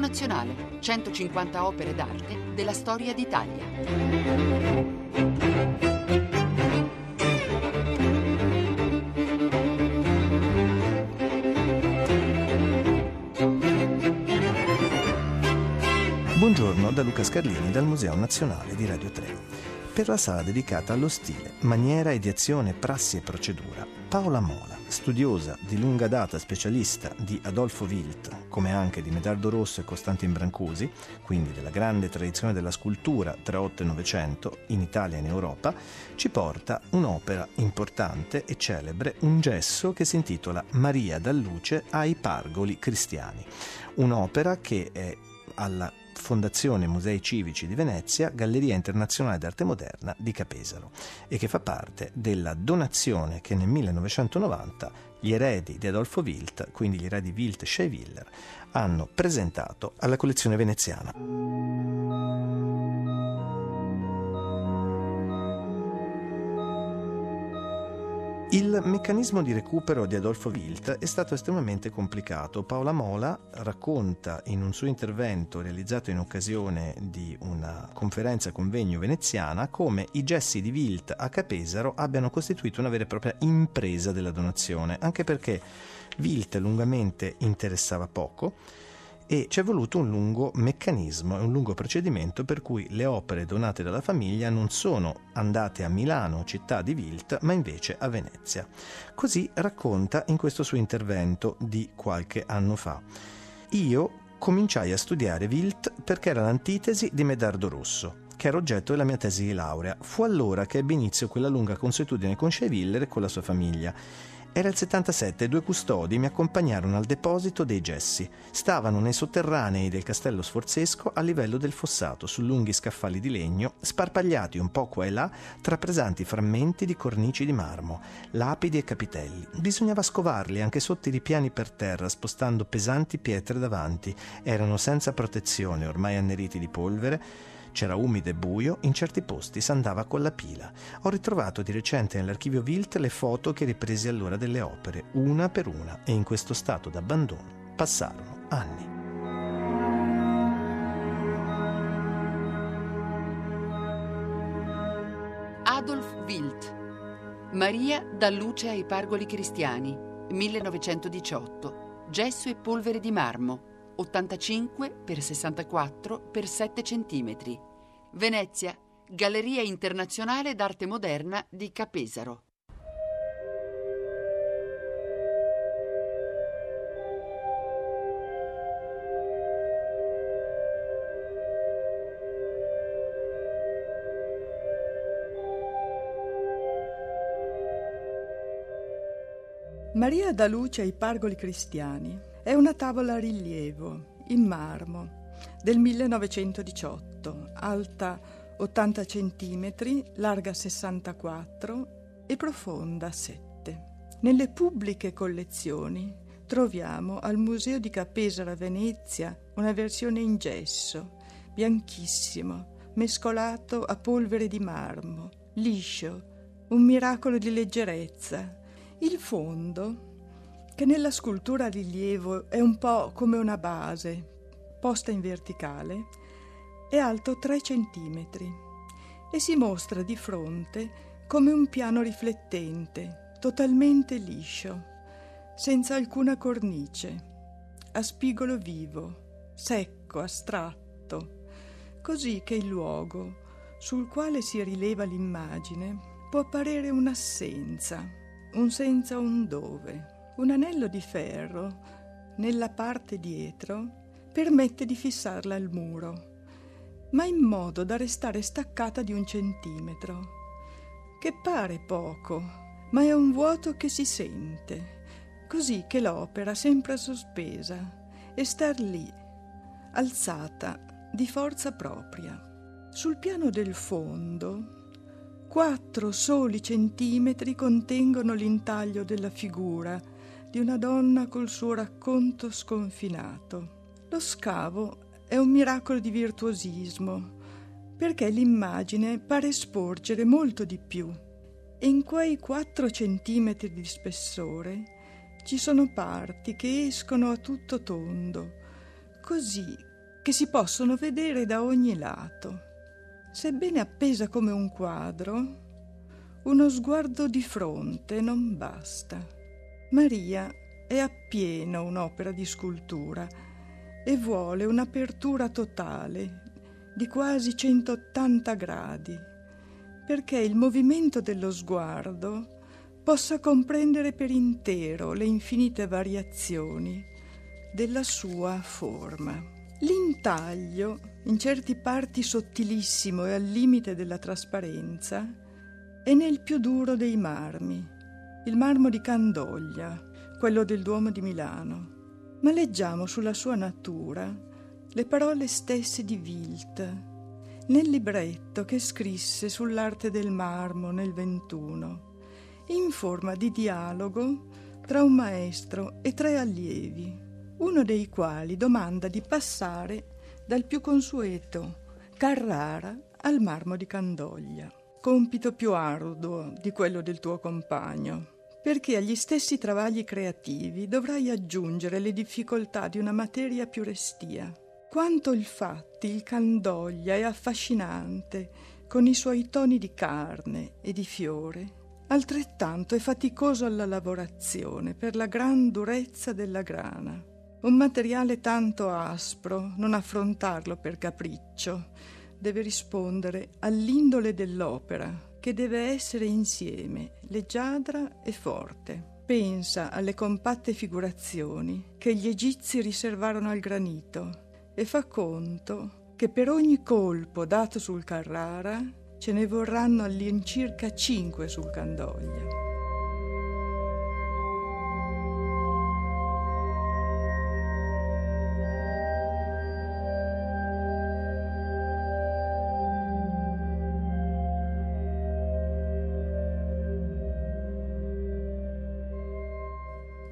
Nazionale, 150 opere d'arte della storia d'Italia. Buongiorno da Luca Scarlini dal Museo Nazionale di Radio 3 per la sala dedicata allo stile, maniera, ideazione, prassi e procedura. Paola Mola, studiosa di lunga data specialista di Adolfo Wilt, come anche di Medardo Rosso e Costantin Brancusi, quindi della grande tradizione della scultura tra 8 e 900 in Italia e in Europa, ci porta un'opera importante e celebre, un gesso che si intitola Maria dà luce ai pargoli cristiani. Un'opera che è alla Fondazione Musei Civici di Venezia, Galleria Internazionale d'Arte Moderna di Capesaro e che fa parte della donazione che nel 1990 gli eredi di Adolfo Wilt, quindi gli eredi Wilt Scheiwiller, hanno presentato alla collezione veneziana. Il meccanismo di recupero di Adolfo Wilt è stato estremamente complicato. Paola Mola racconta in un suo intervento realizzato in occasione di una conferenza convegno veneziana come i gessi di Wilt a Capesaro abbiano costituito una vera e propria impresa della donazione, anche perché Wilt lungamente interessava poco e ci è voluto un lungo meccanismo e un lungo procedimento per cui le opere donate dalla famiglia non sono andate a Milano, città di Wilt, ma invece a Venezia. Così racconta in questo suo intervento di qualche anno fa. Io cominciai a studiare Wilt perché era l'antitesi di Medardo Rosso che era oggetto della mia tesi di laurea. Fu allora che ebbe inizio quella lunga consuetudine con Scheiviller e con la sua famiglia era il 77 e due custodi mi accompagnarono al deposito dei gessi. Stavano nei sotterranei del castello sforzesco a livello del fossato, su lunghi scaffali di legno, sparpagliati un po' qua e là tra pesanti frammenti di cornici di marmo, lapidi e capitelli. Bisognava scovarli anche sotto i ripiani per terra, spostando pesanti pietre davanti. Erano senza protezione, ormai anneriti di polvere c'era umido e buio, in certi posti s'andava con la pila. Ho ritrovato di recente nell'archivio Wilt le foto che ripresi allora delle opere, una per una, e in questo stato d'abbandono passarono anni. Adolf Wilt Maria dà luce ai pargoli cristiani 1918 Gesso e polvere di marmo 85 x 64 x 7 cm. Venezia, Galleria Internazionale d'Arte Moderna di Capesaro. Maria dà luce ai pargoli cristiani è una tavola a rilievo in marmo del 1918, alta 80 cm, larga 64 e profonda 7. Nelle pubbliche collezioni troviamo al Museo di Capesara Venezia una versione in gesso, bianchissimo, mescolato a polvere di marmo, liscio, un miracolo di leggerezza. Il fondo che nella scultura a rilievo è un po' come una base posta in verticale, è alto 3 cm e si mostra di fronte come un piano riflettente, totalmente liscio, senza alcuna cornice, a spigolo vivo, secco, astratto, così che il luogo sul quale si rileva l'immagine può apparire un'assenza, un senza un dove. Un anello di ferro nella parte dietro permette di fissarla al muro, ma in modo da restare staccata di un centimetro, che pare poco, ma è un vuoto che si sente, così che l'opera sembra sospesa e star lì, alzata di forza propria. Sul piano del fondo quattro soli centimetri contengono l'intaglio della figura di una donna col suo racconto sconfinato. Lo scavo è un miracolo di virtuosismo, perché l'immagine pare sporgere molto di più e in quei quattro centimetri di spessore ci sono parti che escono a tutto tondo, così che si possono vedere da ogni lato. Sebbene appesa come un quadro, uno sguardo di fronte non basta. Maria è appieno un'opera di scultura e vuole un'apertura totale di quasi 180 gradi, perché il movimento dello sguardo possa comprendere per intero le infinite variazioni della sua forma. L'intaglio, in certi parti sottilissimo e al limite della trasparenza, è nel più duro dei marmi, il marmo di Candoglia, quello del Duomo di Milano. Ma leggiamo sulla sua natura le parole stesse di Wilt nel libretto che scrisse sull'arte del marmo nel 21 in forma di dialogo tra un maestro e tre allievi, uno dei quali domanda di passare dal più consueto Carrara al marmo di Candoglia, compito più arduo di quello del tuo compagno, perché agli stessi travagli creativi dovrai aggiungere le difficoltà di una materia più restia. Quanto il fatti il Candoglia è affascinante, con i suoi toni di carne e di fiore, altrettanto è faticoso alla lavorazione per la gran durezza della grana. Un materiale tanto aspro, non affrontarlo per capriccio, deve rispondere all'indole dell'opera, che deve essere insieme, leggiadra e forte. Pensa alle compatte figurazioni che gli egizi riservarono al granito e fa conto che per ogni colpo dato sul Carrara ce ne vorranno all'incirca cinque sul Candoglia.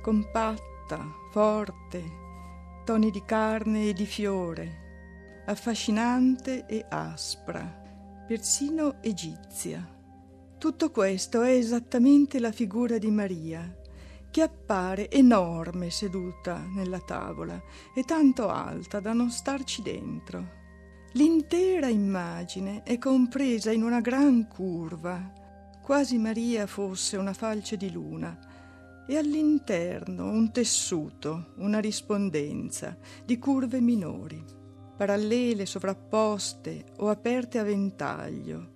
Compatta, forte, toni di carne e di fiore, affascinante e aspra persino egizia. Tutto questo è esattamente la figura di Maria, che appare enorme seduta nella tavola e tanto alta da non starci dentro. L'intera immagine è compresa in una gran curva, quasi Maria fosse una falce di luna, e all'interno un tessuto, una rispondenza di curve minori parallele, sovrapposte o aperte a ventaglio,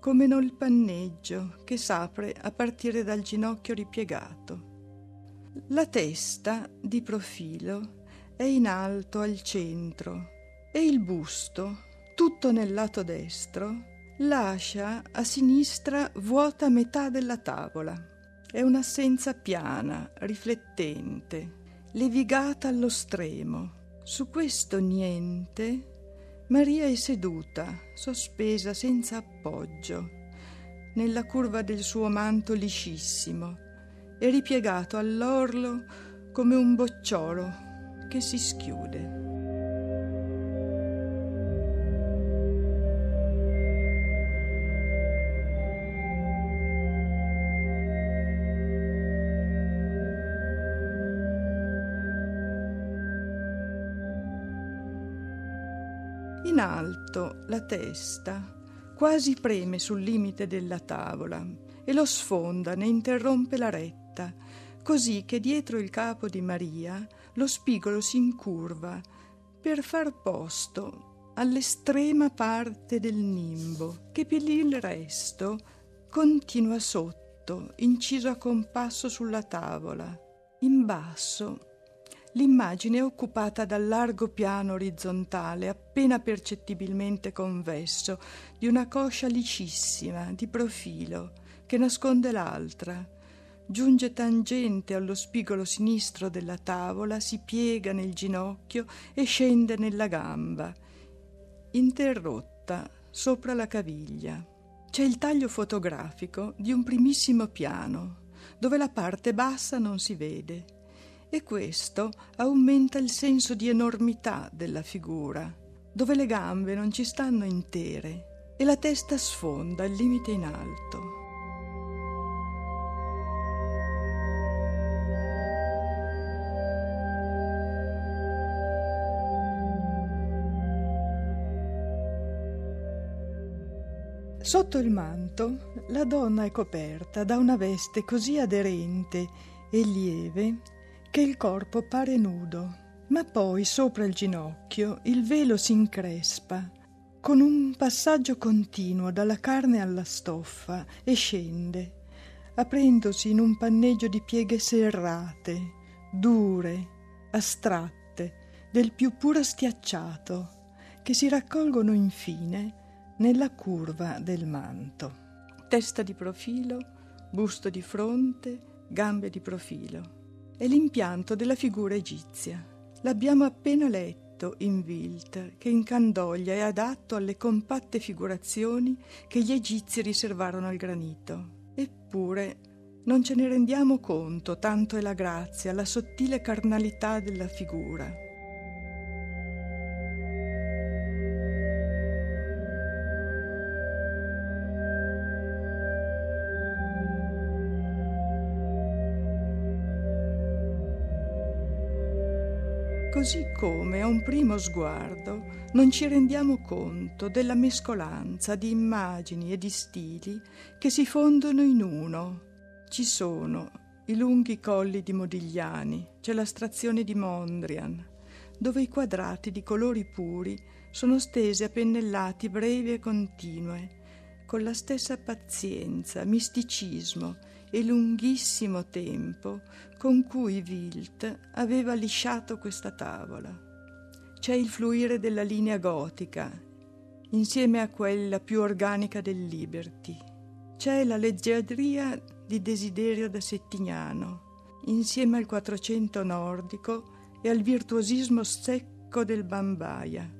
come nel panneggio che s'apre a partire dal ginocchio ripiegato. La testa, di profilo, è in alto al centro e il busto, tutto nel lato destro, lascia a sinistra vuota metà della tavola. È un'assenza piana, riflettente, levigata allo stremo su questo niente Maria è seduta, sospesa senza appoggio, nella curva del suo manto liscissimo e ripiegato all'orlo come un bocciolo che si schiude. La testa quasi preme sul limite della tavola e lo sfonda, ne interrompe la retta, così che dietro il capo di Maria lo spigolo si incurva per far posto all'estrema parte del nimbo, che per il resto continua sotto, inciso a compasso sulla tavola. In basso l'immagine è occupata dal largo piano orizzontale, appena percettibilmente convesso, di una coscia liscissima, di profilo, che nasconde l'altra. Giunge tangente allo spigolo sinistro della tavola, si piega nel ginocchio e scende nella gamba, interrotta sopra la caviglia. C'è il taglio fotografico di un primissimo piano, dove la parte bassa non si vede e questo aumenta il senso di enormità della figura, dove le gambe non ci stanno intere e la testa sfonda il limite in alto. Sotto il manto la donna è coperta da una veste così aderente e lieve che il corpo pare nudo, ma poi sopra il ginocchio il velo si increspa con un passaggio continuo dalla carne alla stoffa e scende, aprendosi in un panneggio di pieghe serrate, dure, astratte, del più puro stiacciato, che si raccolgono infine nella curva del manto. Testa di profilo, busto di fronte, gambe di profilo. È l'impianto della figura egizia. L'abbiamo appena letto in Wild che in Candoglia è adatto alle compatte figurazioni che gli egizi riservarono al granito. Eppure non ce ne rendiamo conto, tanto è la grazia, la sottile carnalità della figura. Così come a un primo sguardo non ci rendiamo conto della mescolanza di immagini e di stili che si fondono in uno. Ci sono i lunghi colli di Modigliani, c'è la strazione di Mondrian, dove i quadrati di colori puri sono stesi a pennellati brevi e continue, con la stessa pazienza, misticismo e lunghissimo tempo con cui Wilt aveva lisciato questa tavola. C'è il fluire della linea gotica, insieme a quella più organica del Liberty. C'è la leggiadria di Desiderio da Settignano, insieme al Quattrocento nordico e al virtuosismo secco del Bambaia,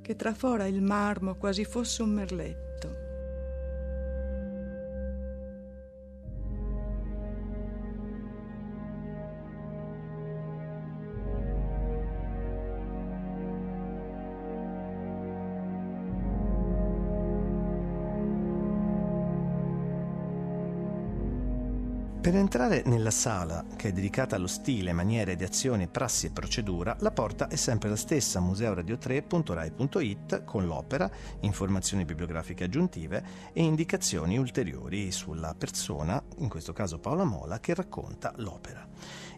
che trafora il marmo quasi fosse un merletto. Per entrare nella sala, che è dedicata allo stile, maniere di azione, prassi e procedura, la porta è sempre la stessa, museoradio3.rai.it, con l'opera, informazioni bibliografiche aggiuntive e indicazioni ulteriori sulla persona, in questo caso Paola Mola, che racconta l'opera.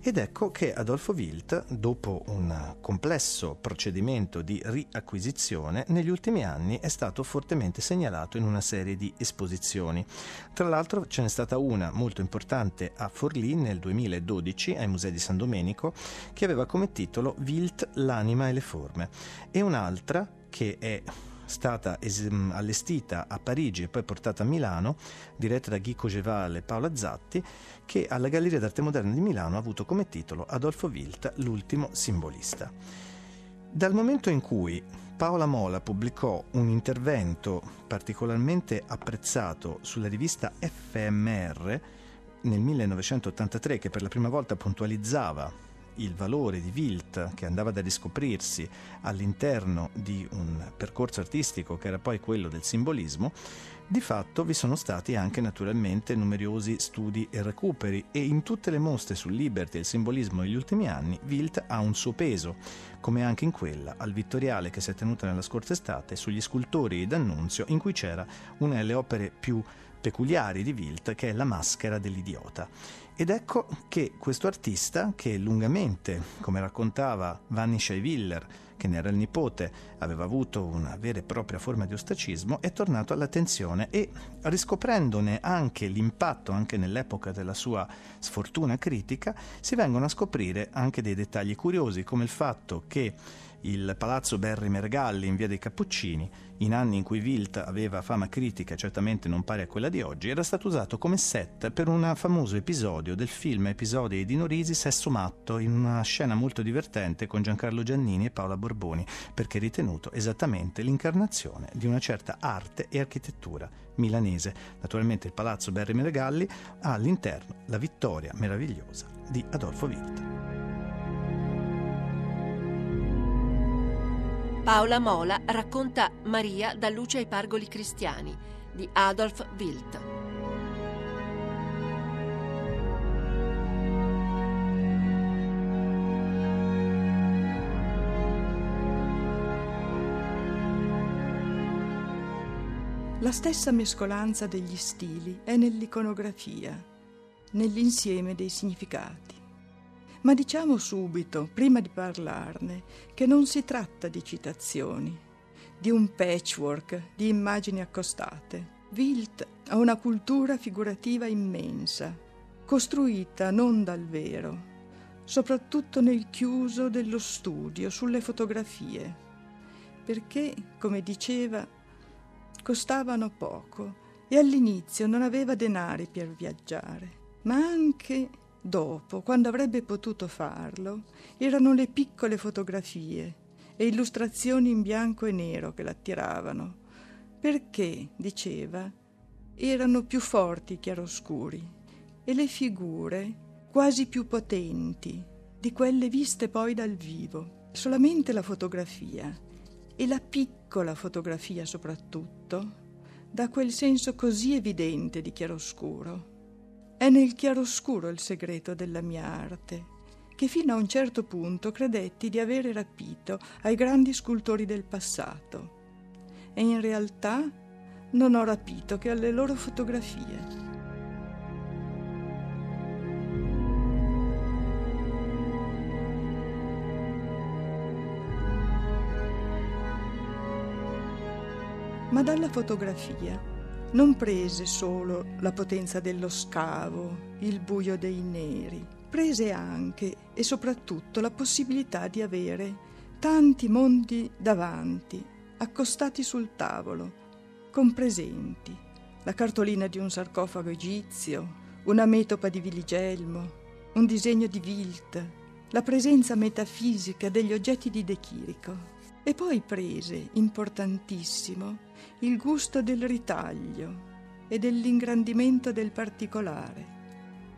Ed ecco che Adolfo Wilt, dopo un complesso procedimento di riacquisizione, negli ultimi anni è stato fortemente segnalato in una serie di esposizioni. Tra l'altro ce n'è stata una molto importante a Forlì nel 2012 ai Musei di San Domenico che aveva come titolo Wilt, l'anima e le forme e un'altra che è stata es- allestita a Parigi e poi portata a Milano, diretta da Guy Cogeval e Paola Zatti, che alla Galleria d'Arte Moderna di Milano ha avuto come titolo Adolfo Wilt, l'ultimo simbolista. Dal momento in cui Paola Mola pubblicò un intervento particolarmente apprezzato sulla rivista FMR nel 1983 che per la prima volta puntualizzava il valore di Wilt che andava da riscoprirsi all'interno di un percorso artistico che era poi quello del simbolismo, di fatto vi sono stati anche naturalmente numerosi studi e recuperi e in tutte le mostre sul Liberty e il simbolismo negli ultimi anni Wilt ha un suo peso, come anche in quella al Vittoriale che si è tenuta nella scorsa estate sugli scultori d'Annunzio in cui c'era una delle opere più peculiari di Wilt che è La maschera dell'idiota. Ed ecco che questo artista, che lungamente, come raccontava Vanni Scheiwiller, che ne era il nipote, aveva avuto una vera e propria forma di ostracismo, è tornato all'attenzione e riscoprendone anche l'impatto, anche nell'epoca della sua sfortuna critica, si vengono a scoprire anche dei dettagli curiosi, come il fatto che il palazzo Berri Mergalli in via dei Cappuccini, in anni in cui Wilt aveva fama critica certamente non pari a quella di oggi, era stato usato come set per un famoso episodio del film Episodi di Dino Risi Sesso matto, in una scena molto divertente con Giancarlo Giannini e Paola Borboni, perché ritenuto esattamente l'incarnazione di una certa arte e architettura milanese. Naturalmente il palazzo Berri Mergalli ha all'interno la vittoria meravigliosa di Adolfo Wilt. Paola Mola racconta Maria da luce ai pargoli cristiani di Adolf Wilt. La stessa mescolanza degli stili è nell'iconografia, nell'insieme dei significati. Ma diciamo subito, prima di parlarne, che non si tratta di citazioni, di un patchwork di immagini accostate. Wild ha una cultura figurativa immensa, costruita non dal vero, soprattutto nel chiuso dello studio, sulle fotografie, perché, come diceva, costavano poco e all'inizio non aveva denari per viaggiare, ma anche dopo, quando avrebbe potuto farlo, erano le piccole fotografie e illustrazioni in bianco e nero che l'attiravano, perché, diceva, erano più forti i chiaroscuri e le figure quasi più potenti di quelle viste poi dal vivo. Solamente la fotografia, e la piccola fotografia soprattutto, dà quel senso così evidente di chiaroscuro. È nel chiaroscuro il segreto della mia arte, che fino a un certo punto credetti di avere rapito ai grandi scultori del passato. E in realtà non ho rapito che alle loro fotografie. ma dalla fotografia non prese solo la potenza dello scavo, il buio dei neri, prese anche e soprattutto la possibilità di avere tanti mondi davanti, accostati sul tavolo, compresenti, la cartolina di un sarcofago egizio, una metopa di Viligelmo, un disegno di Wilt, la presenza metafisica degli oggetti di De Chirico. E poi prese, importantissimo, il gusto del ritaglio e dell'ingrandimento del particolare,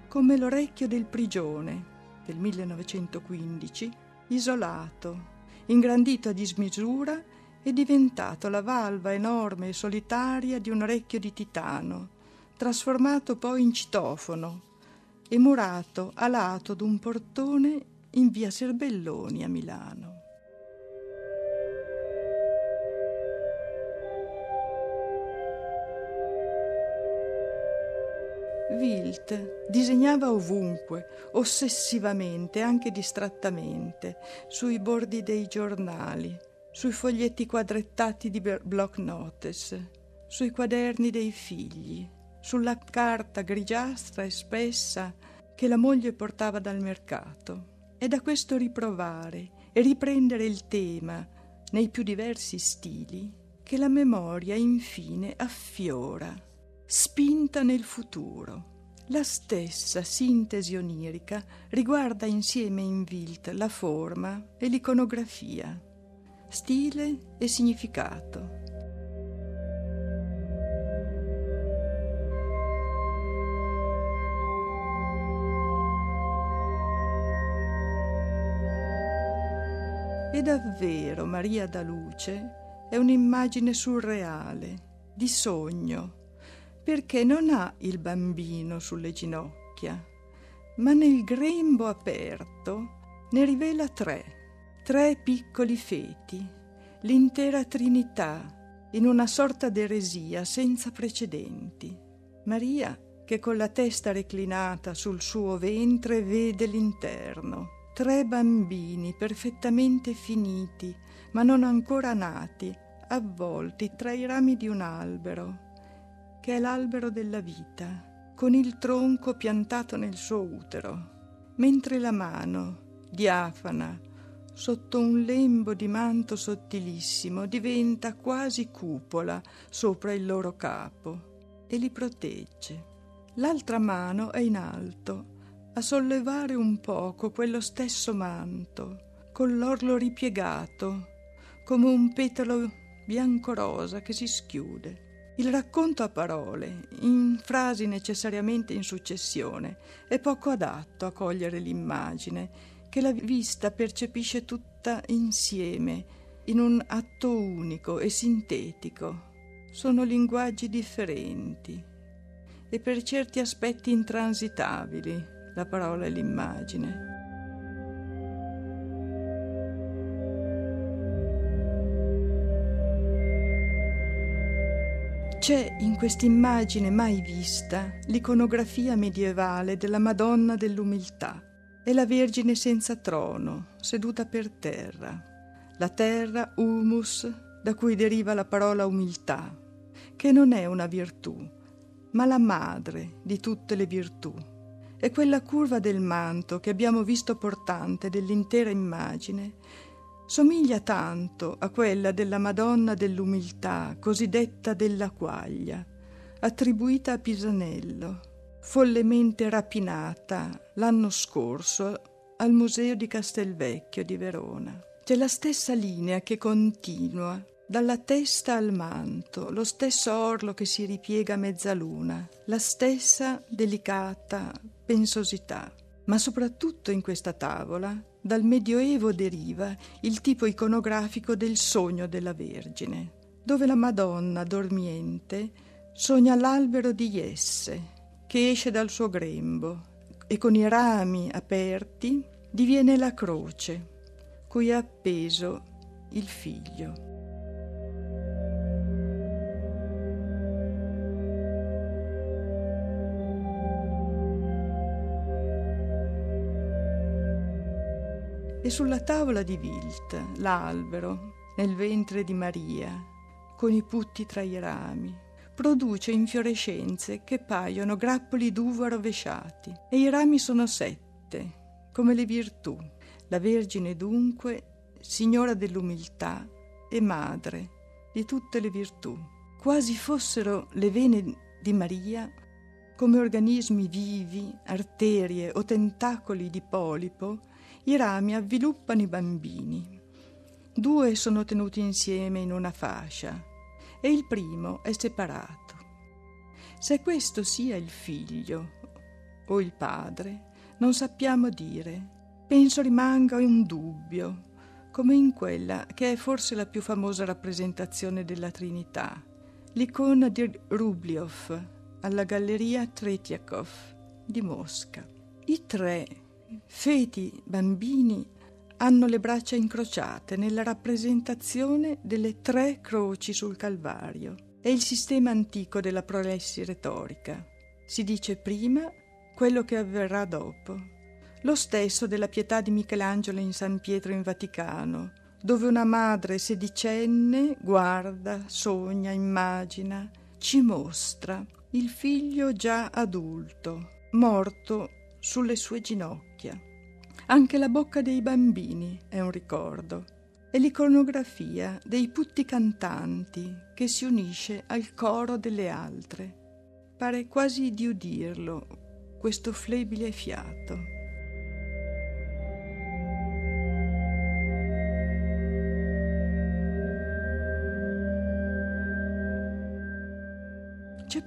come l'orecchio del prigione del 1915, isolato, ingrandito a dismisura e diventato la valva enorme e solitaria di un orecchio di titano, trasformato poi in citofono e murato a lato d'un portone in via Serbelloni a Milano. Wilt disegnava ovunque, ossessivamente, anche distrattamente, sui bordi dei giornali, sui foglietti quadrettati di block notes, sui quaderni dei figli, sulla carta grigiastra e spessa che la moglie portava dal mercato. È da questo riprovare e riprendere il tema nei più diversi stili che la memoria infine affiora spinta nel futuro. La stessa sintesi onirica riguarda insieme in Wilt la forma e l'iconografia, stile e significato. E davvero Maria da Luce è un'immagine surreale, di sogno, perché non ha il bambino sulle ginocchia, ma nel grembo aperto ne rivela tre, tre piccoli feti, l'intera Trinità, in una sorta d'eresia senza precedenti. Maria, che con la testa reclinata sul suo ventre vede l'interno, tre bambini perfettamente finiti, ma non ancora nati, avvolti tra i rami di un albero, che è l'albero della vita, con il tronco piantato nel suo utero, mentre la mano, diafana, sotto un lembo di manto sottilissimo, diventa quasi cupola sopra il loro capo e li protegge. L'altra mano è in alto, a sollevare un poco quello stesso manto, con l'orlo ripiegato, come un petalo bianco-rosa che si schiude. Il racconto a parole, in frasi necessariamente in successione, è poco adatto a cogliere l'immagine, che la vista percepisce tutta insieme, in un atto unico e sintetico. Sono linguaggi differenti e per certi aspetti intransitabili la parola e l'immagine. C'è in quest'immagine mai vista l'iconografia medievale della Madonna dell'Umiltà e la Vergine senza trono, seduta per terra. La terra, humus, da cui deriva la parola umiltà, che non è una virtù, ma la madre di tutte le virtù. E quella curva del manto che abbiamo visto portante dell'intera immagine somiglia tanto a quella della Madonna dell'umiltà, cosiddetta della quaglia, attribuita a Pisanello, follemente rapinata l'anno scorso al Museo di Castelvecchio di Verona. C'è la stessa linea che continua dalla testa al manto, lo stesso orlo che si ripiega a mezzaluna, la stessa delicata pensosità. Ma soprattutto in questa tavola, dal Medioevo deriva il tipo iconografico del sogno della Vergine, dove la Madonna dormiente sogna l'albero di Jesse che esce dal suo grembo e con i rami aperti diviene la croce cui è appeso il figlio. E sulla tavola di Vilt l'albero nel ventre di Maria, con i putti tra i rami, produce infiorescenze che paiono grappoli d'uva rovesciati e i rami sono sette, come le virtù. La Vergine dunque, signora dell'umiltà e madre di tutte le virtù, quasi fossero le vene di Maria come organismi vivi, arterie o tentacoli di polipo i rami avviluppano i bambini. Due sono tenuti insieme in una fascia e il primo è separato. Se questo sia il figlio o il padre, non sappiamo dire. Penso rimanga un dubbio, come in quella che è forse la più famosa rappresentazione della Trinità, l'icona di Rubliov alla Galleria Tretiakov di Mosca. I tre feti bambini hanno le braccia incrociate nella rappresentazione delle tre croci sul Calvario. È il sistema antico della prolessi retorica. Si dice prima quello che avverrà dopo. Lo stesso della pietà di Michelangelo in San Pietro in Vaticano, dove una madre sedicenne guarda, sogna, immagina, ci mostra il figlio già adulto, morto sulle sue ginocchia. Anche la bocca dei bambini è un ricordo e l'iconografia dei putti cantanti che si unisce al coro delle altre. Pare quasi di udirlo, questo flebile fiato.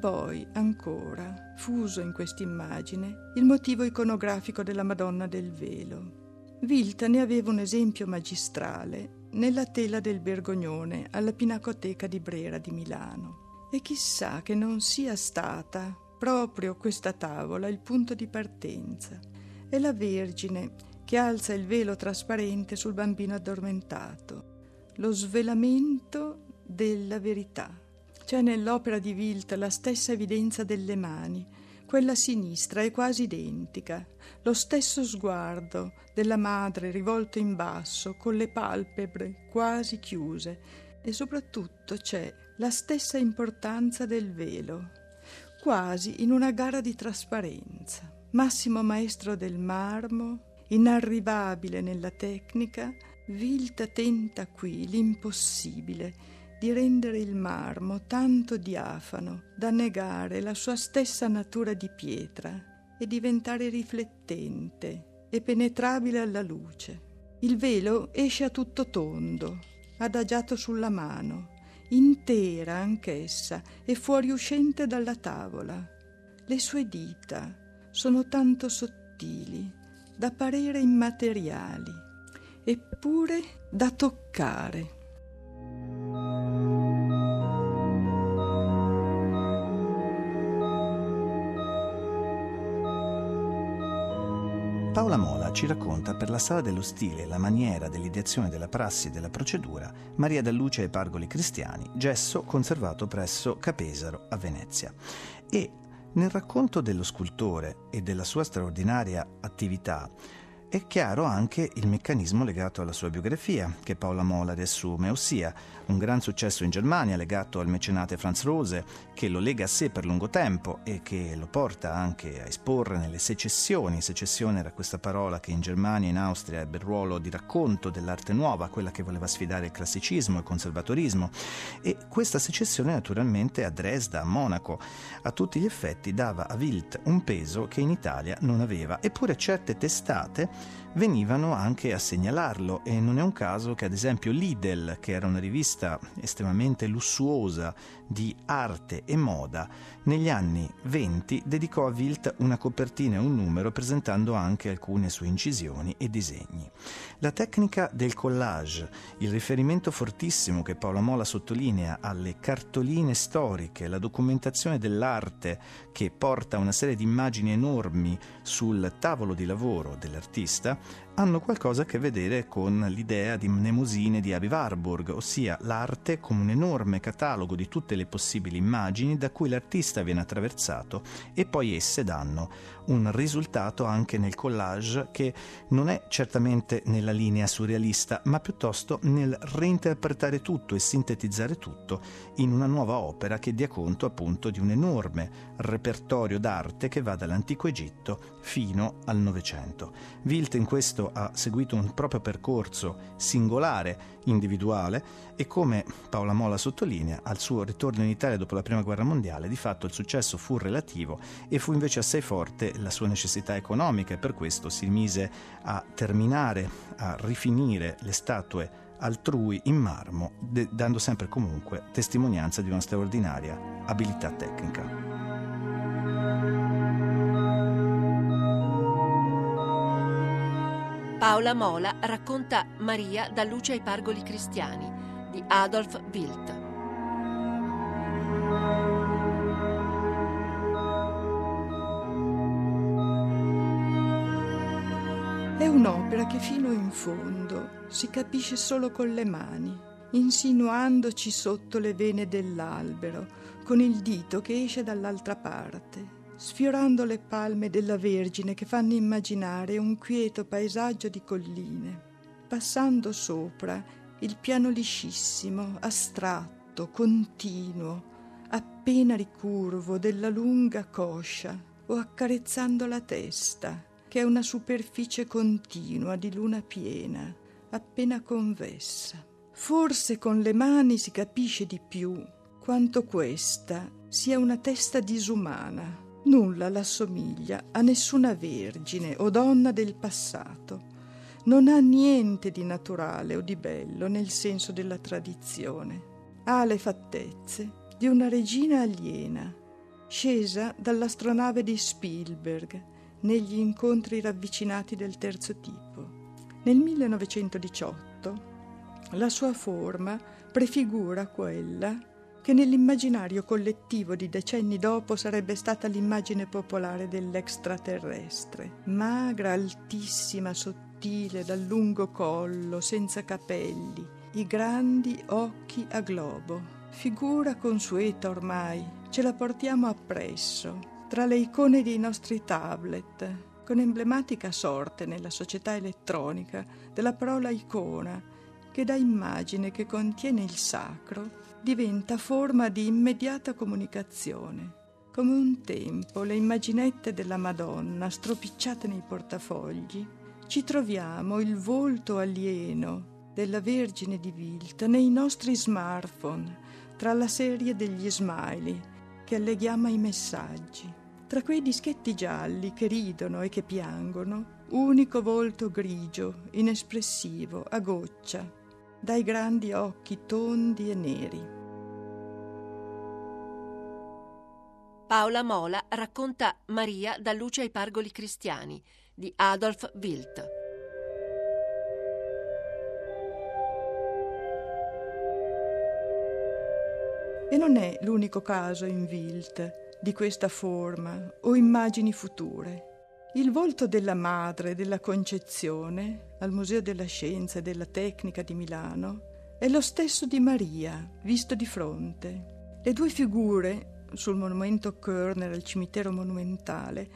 Poi ancora, fuso in quest'immagine, il motivo iconografico della Madonna del Velo. Vilta ne aveva un esempio magistrale nella tela del Bergognone alla Pinacoteca di Brera di Milano. E chissà che non sia stata proprio questa tavola il punto di partenza. È la Vergine che alza il velo trasparente sul bambino addormentato, lo svelamento della verità. C'è nell'opera di Wilt la stessa evidenza delle mani, quella sinistra è quasi identica, lo stesso sguardo della madre rivolto in basso, con le palpebre quasi chiuse, e soprattutto c'è la stessa importanza del velo, quasi in una gara di trasparenza. Massimo maestro del marmo, inarrivabile nella tecnica, Wilt tenta qui l'impossibile di rendere il marmo tanto diafano da negare la sua stessa natura di pietra e diventare riflettente e penetrabile alla luce. Il velo esce a tutto tondo, adagiato sulla mano, intera anch'essa e fuoriuscente dalla tavola. Le sue dita sono tanto sottili da parere immateriali, eppure da toccare. Paola Mola ci racconta per la sala dello stile, la maniera dell'ideazione della prassi e della procedura Maria Dalluce e Pargoli Cristiani, gesso conservato presso Capesaro a Venezia. E nel racconto dello scultore e della sua straordinaria attività è chiaro anche il meccanismo legato alla sua biografia, che Paola Mola riassume, ossia un gran successo in Germania legato al mecenate Franz Rose, che lo lega a sé per lungo tempo e che lo porta anche a esporre nelle secessioni. Secessione era questa parola che in Germania e in Austria ebbe il ruolo di racconto dell'arte nuova, quella che voleva sfidare il classicismo e il conservatorismo. E questa secessione naturalmente a Dresda, a Monaco, a tutti gli effetti dava a Wild un peso che in Italia non aveva. Eppure certe testate venivano anche a segnalarlo e non è un caso che ad esempio Lidl, che era una rivista estremamente lussuosa di arte e moda, negli anni 20 dedicò a Wilt una copertina e un numero presentando anche alcune sue incisioni e disegni. La tecnica del collage, il riferimento fortissimo che Paolo Mola sottolinea alle cartoline storiche, la documentazione dell'arte che porta una serie di immagini enormi sul tavolo di lavoro dell'artista, hanno qualcosa a che vedere con l'idea di Mnemosine di Avi Warburg, ossia l'arte come un enorme catalogo di tutte le possibili immagini da cui l'artista viene attraversato e poi esse danno un risultato anche nel collage che non è certamente nella linea surrealista, ma piuttosto nel reinterpretare tutto e sintetizzare tutto in una nuova opera che dia conto appunto di un enorme repertorio d'arte che va dall'antico Egitto fino al Novecento. Wilt in questo ha seguito un proprio percorso singolare, individuale e come Paola Mola sottolinea, al suo ritorno in Italia dopo la Prima Guerra Mondiale di fatto il successo fu relativo e fu invece assai forte la sua necessità economica e per questo si mise a terminare, a rifinire le statue altrui in marmo, de- dando sempre comunque testimonianza di una straordinaria abilità tecnica. Paola Mola racconta Maria da luce ai pargoli cristiani di Adolf Wild. Un'opera che fino in fondo si capisce solo con le mani, insinuandoci sotto le vene dell'albero, con il dito che esce dall'altra parte, sfiorando le palme della Vergine che fanno immaginare un quieto paesaggio di colline, passando sopra il piano liscissimo, astratto, continuo, appena ricurvo della lunga coscia o accarezzando la testa che è una superficie continua di luna piena, appena convessa. Forse con le mani si capisce di più quanto questa sia una testa disumana. Nulla l'assomiglia a nessuna vergine o donna del passato. Non ha niente di naturale o di bello nel senso della tradizione. Ha le fattezze di una regina aliena, scesa dall'astronave di Spielberg, negli incontri ravvicinati del terzo tipo. Nel 1918 la sua forma prefigura quella che nell'immaginario collettivo di decenni dopo sarebbe stata l'immagine popolare dell'extraterrestre, magra, altissima, sottile, dal lungo collo, senza capelli, i grandi occhi a globo. Figura consueta ormai, ce la portiamo appresso, tra le icone dei nostri tablet, con emblematica sorte nella società elettronica della parola icona, che da immagine che contiene il sacro diventa forma di immediata comunicazione. Come un tempo le immaginette della Madonna stropicciate nei portafogli, ci troviamo il volto alieno della Vergine di Vilta nei nostri smartphone, tra la serie degli smiley che alleghiamo ai messaggi. Tra quei dischetti gialli che ridono e che piangono, unico volto grigio, inespressivo, a goccia, dai grandi occhi tondi e neri. Paola Mola racconta Maria da luce ai pargoli cristiani di Adolf Wild. E non è l'unico caso in Wild di questa forma o immagini future. Il volto della madre della Concezione, al Museo della Scienza e della Tecnica di Milano, è lo stesso di Maria, visto di fronte. Le due figure, sul monumento Körner al cimitero monumentale,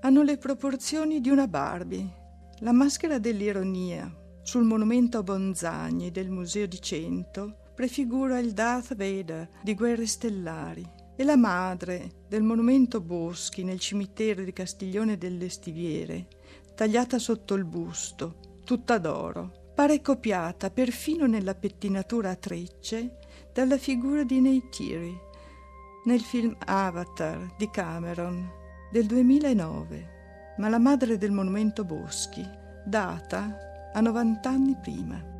hanno le proporzioni di una Barbie. La maschera dell'ironia, sul monumento a Bonzagni del Museo di Cento, prefigura il Darth Vader di Guerre Stellari e la madre del monumento Boschi nel cimitero di Castiglione delle Stiviere, tagliata sotto il busto, tutta d'oro, pare copiata perfino nella pettinatura a trecce dalla figura di Neytiri nel film Avatar di Cameron del 2009, ma la madre del monumento Boschi, data a 90 anni prima.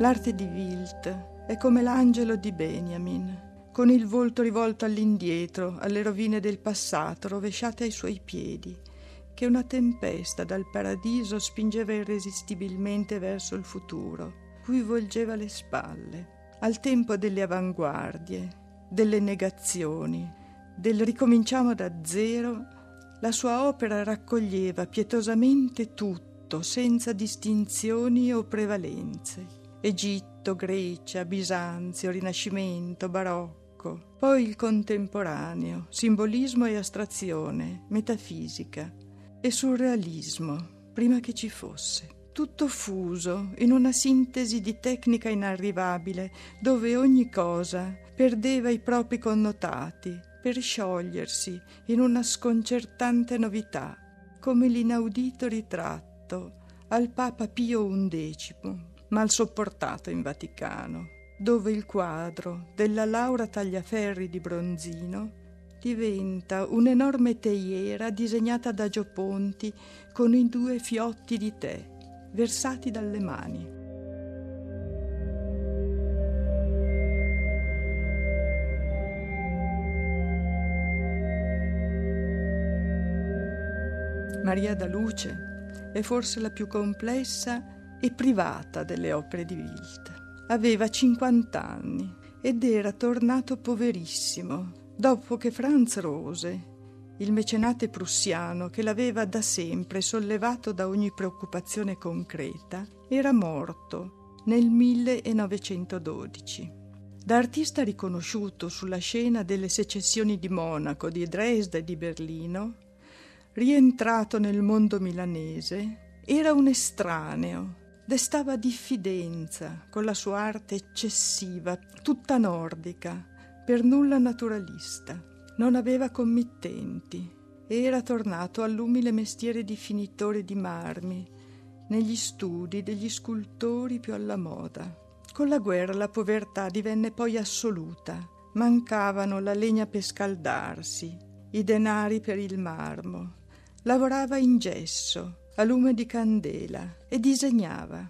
L'arte di Wilt è come l'angelo di Benjamin, con il volto rivolto all'indietro, alle rovine del passato rovesciate ai suoi piedi, che una tempesta dal paradiso spingeva irresistibilmente verso il futuro, cui volgeva le spalle, al tempo delle avanguardie, delle negazioni, del ricominciamo da zero, la sua opera raccoglieva pietosamente tutto, senza distinzioni o prevalenze Egitto, Grecia, Bisanzio, Rinascimento, Barocco, poi il contemporaneo, simbolismo e astrazione, metafisica e surrealismo, prima che ci fosse. Tutto fuso in una sintesi di tecnica inarrivabile, dove ogni cosa perdeva i propri connotati per sciogliersi in una sconcertante novità, come l'inaudito ritratto al Papa Pio XI mal sopportato in Vaticano, dove il quadro della Laura Tagliaferri di Bronzino diventa un'enorme teiera disegnata da Gioponti con i due fiotti di tè versati dalle mani. Maria da Luce è forse la più complessa e privata delle opere di Wilt. Aveva 50 anni ed era tornato poverissimo dopo che Franz Rose, il mecenate prussiano che l'aveva da sempre sollevato da ogni preoccupazione concreta, era morto nel 1912. Da artista riconosciuto sulla scena delle secessioni di Monaco, di Dresda e di Berlino, rientrato nel mondo milanese, era un estraneo destava diffidenza con la sua arte eccessiva, tutta nordica, per nulla naturalista. Non aveva committenti. Era tornato all'umile mestiere di finitore di marmi, negli studi degli scultori più alla moda. Con la guerra la povertà divenne poi assoluta. Mancavano la legna per scaldarsi, i denari per il marmo. Lavorava in gesso, a lume di candela e disegnava.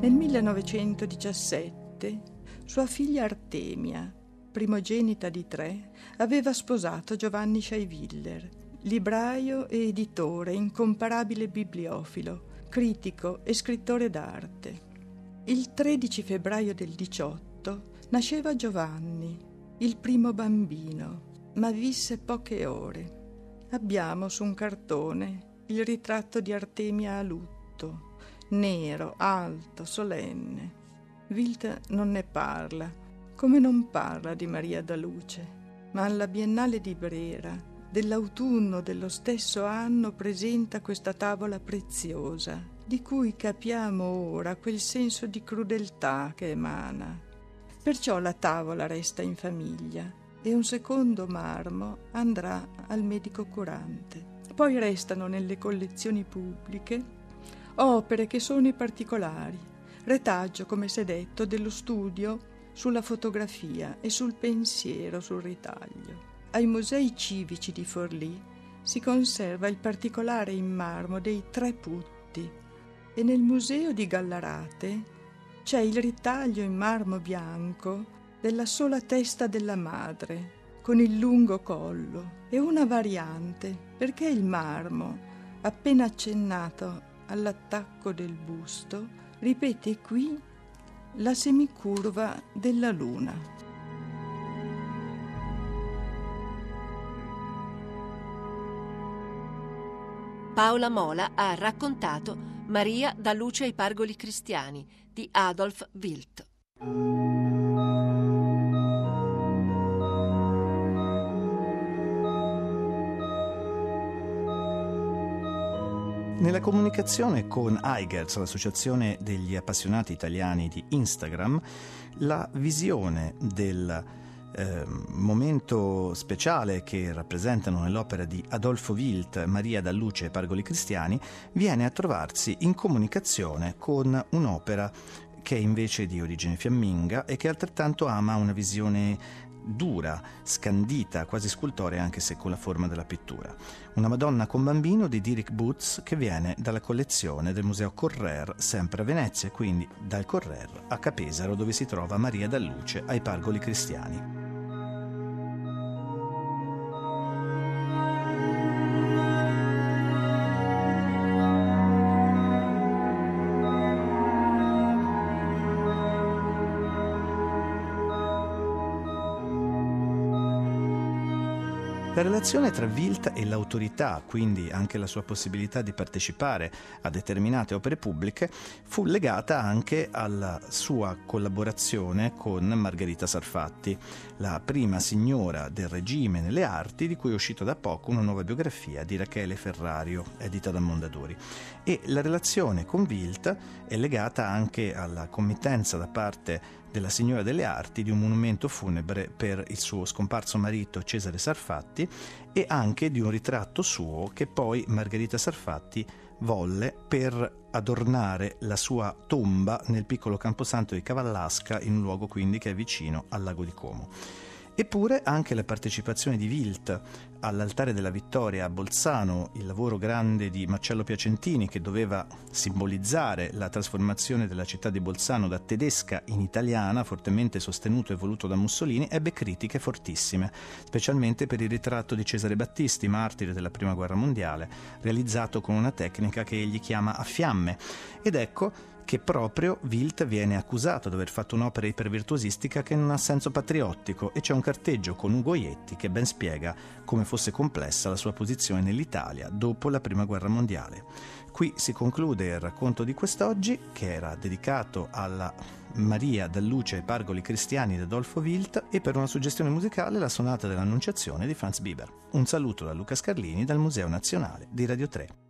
Nel 1917 sua figlia Artemia, primogenita di tre, aveva sposato Giovanni Scheiviller, libraio e editore, incomparabile bibliofilo, critico e scrittore d'arte. Il 13 febbraio del 18 nasceva Giovanni, il primo bambino, ma visse poche ore. Abbiamo su un cartone il ritratto di Artemia a lutto, nero, alto, solenne. Wilt non ne parla, come non parla di Maria da Luce, ma alla Biennale di Brera dell'autunno dello stesso anno presenta questa tavola preziosa di cui capiamo ora quel senso di crudeltà che emana. Perciò la tavola resta in famiglia e un secondo marmo andrà al medico curante. Poi restano nelle collezioni pubbliche opere che sono i particolari, retaggio, come si è detto, dello studio sulla fotografia e sul pensiero sul ritaglio. Ai musei civici di Forlì si conserva il particolare in marmo dei tre putti e nel museo di Gallarate c'è il ritaglio in marmo bianco della sola testa della madre, con il lungo collo, e una variante, perché il marmo, appena accennato all'attacco del busto, ripete qui la semicurva della luna. Paola Mola ha raccontato Maria da luce ai pargoli cristiani di Adolf Wilt. Nella comunicazione con Eigers, l'associazione degli appassionati italiani di Instagram, la visione del eh, momento speciale che rappresentano nell'opera di Adolfo Wilt, Maria da Luce e Pargoli Cristiani, viene a trovarsi in comunicazione con un'opera che è invece di origine fiamminga e che altrettanto ama una visione dura, scandita, quasi scultorea anche se con la forma della pittura. Una Madonna con bambino di Dirk Boots che viene dalla collezione del Museo Correr, sempre a Venezia, quindi dal Correr a Capesaro dove si trova Maria da Luce ai Pargoli Cristiani. Relazione tra Wilt e l'autorità, quindi anche la sua possibilità di partecipare a determinate opere pubbliche, fu legata anche alla sua collaborazione con Margherita Sarfatti, la prima signora del regime nelle arti, di cui è uscita da poco una nuova biografia di Rachele Ferrario, edita da Mondadori. E la relazione con Wilt è legata anche alla committenza da parte della Signora delle Arti di un monumento funebre per il suo scomparso marito Cesare Sarfatti e anche di un ritratto suo che poi Margherita Sarfatti volle per adornare la sua tomba nel piccolo camposanto di Cavallasca in un luogo quindi che è vicino al lago di Como. Eppure anche la partecipazione di Wilt all'altare della vittoria a Bolzano, il lavoro grande di Marcello Piacentini che doveva simbolizzare la trasformazione della città di Bolzano da tedesca in italiana, fortemente sostenuto e voluto da Mussolini, ebbe critiche fortissime, specialmente per il ritratto di Cesare Battisti, martire della Prima Guerra Mondiale, realizzato con una tecnica che egli chiama a fiamme. Ed ecco che proprio Wilt viene accusato di aver fatto un'opera ipervirtuosistica che non ha senso patriottico e c'è un carteggio con Ugo Ietti che ben spiega come fosse complessa la sua posizione nell'Italia dopo la Prima Guerra Mondiale. Qui si conclude il racconto di quest'oggi che era dedicato alla Maria dal Luce ai Pargoli Cristiani di Adolfo Wilt e per una suggestione musicale la sonata dell'Annunciazione di Franz Bieber. Un saluto da Luca Scarlini dal Museo Nazionale di Radio 3.